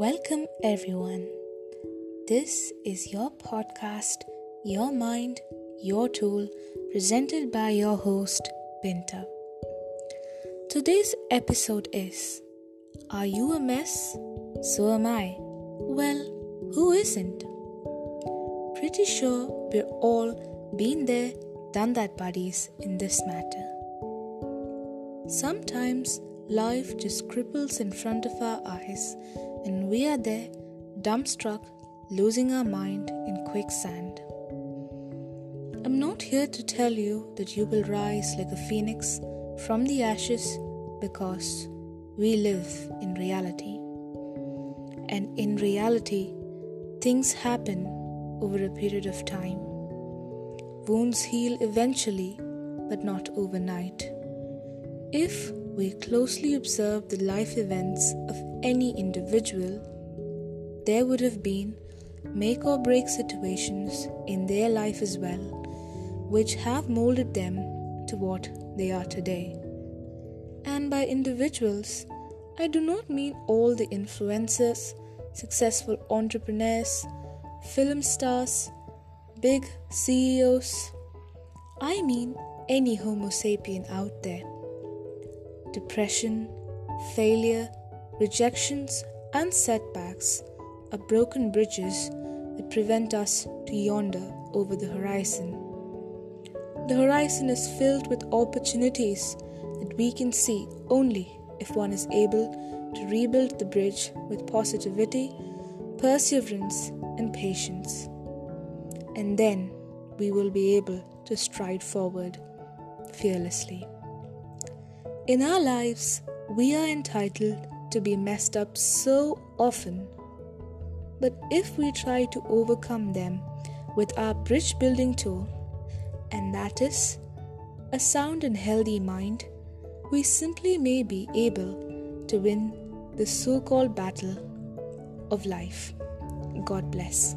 Welcome, everyone. This is your podcast, Your Mind, Your Tool, presented by your host, Binta. Today's episode is Are you a mess? So am I. Well, who isn't? Pretty sure we're all been there, done that, buddies, in this matter. Sometimes life just cripples in front of our eyes and we are there, dumbstruck, losing our mind in quicksand. I'm not here to tell you that you will rise like a phoenix from the ashes because we live in reality. And in reality, things happen over a period of time. Wounds heal eventually, but not overnight. If we closely observe the life events of any individual, there would have been make or break situations in their life as well, which have molded them to what they are today. And by individuals, I do not mean all the influencers, successful entrepreneurs, film stars, big CEOs. I mean any Homo sapien out there depression, failure, rejections, and setbacks are broken bridges that prevent us to yonder over the horizon. The horizon is filled with opportunities that we can see only if one is able to rebuild the bridge with positivity, perseverance, and patience. And then we will be able to stride forward fearlessly. In our lives, we are entitled to be messed up so often. But if we try to overcome them with our bridge building tool, and that is a sound and healthy mind, we simply may be able to win the so called battle of life. God bless.